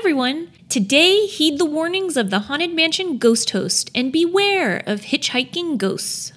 everyone! Today, heed the warnings of the Haunted Mansion Ghost Host and beware of hitchhiking ghosts.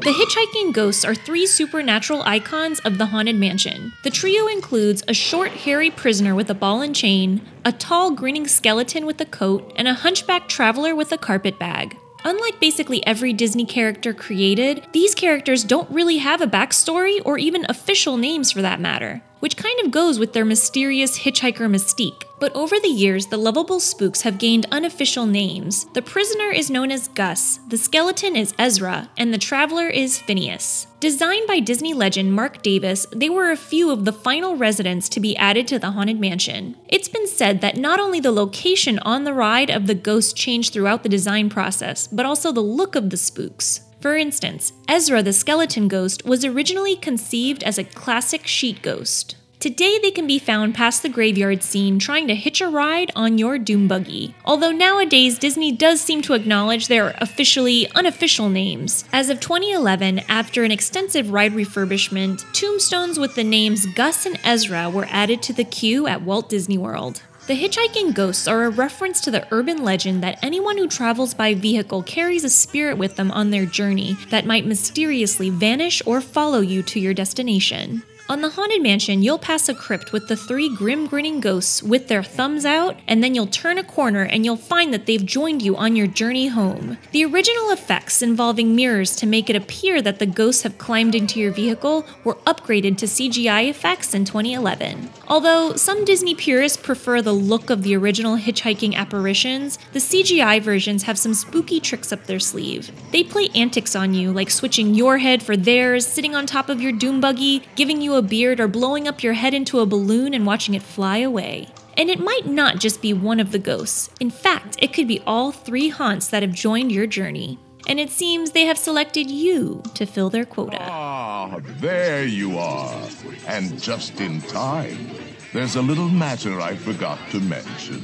The hitchhiking ghosts are three supernatural icons of the Haunted Mansion. The trio includes a short, hairy prisoner with a ball and chain, a tall, grinning skeleton with a coat, and a hunchback traveler with a carpet bag. Unlike basically every Disney character created, these characters don't really have a backstory or even official names for that matter, which kind of goes with their mysterious hitchhiker mystique. But over the years, the lovable spooks have gained unofficial names. The prisoner is known as Gus, the skeleton is Ezra, and the traveler is Phineas. Designed by Disney legend Marc Davis, they were a few of the final residents to be added to the Haunted Mansion. It's been said that not only the location on the ride of the ghost changed throughout the design process, but also the look of the spooks. For instance, Ezra the skeleton ghost was originally conceived as a classic sheet ghost. Today, they can be found past the graveyard scene trying to hitch a ride on your Doom Buggy. Although nowadays, Disney does seem to acknowledge their officially unofficial names. As of 2011, after an extensive ride refurbishment, tombstones with the names Gus and Ezra were added to the queue at Walt Disney World. The hitchhiking ghosts are a reference to the urban legend that anyone who travels by vehicle carries a spirit with them on their journey that might mysteriously vanish or follow you to your destination. On the Haunted Mansion, you'll pass a crypt with the three grim grinning ghosts with their thumbs out, and then you'll turn a corner and you'll find that they've joined you on your journey home. The original effects involving mirrors to make it appear that the ghosts have climbed into your vehicle were upgraded to CGI effects in 2011. Although some Disney purists prefer the look of the original hitchhiking apparitions, the CGI versions have some spooky tricks up their sleeve. They play antics on you, like switching your head for theirs, sitting on top of your doom buggy, giving you a beard, or blowing up your head into a balloon and watching it fly away. And it might not just be one of the ghosts. In fact, it could be all three haunts that have joined your journey. And it seems they have selected you to fill their quota. Ah, there you are. And just in time. There's a little matter I forgot to mention.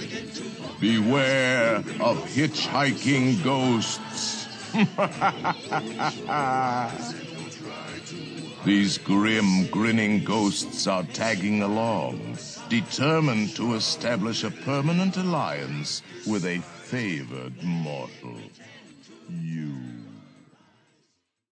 Beware of hitchhiking ghosts. These grim, grinning ghosts are tagging along, determined to establish a permanent alliance with a favored mortal. You.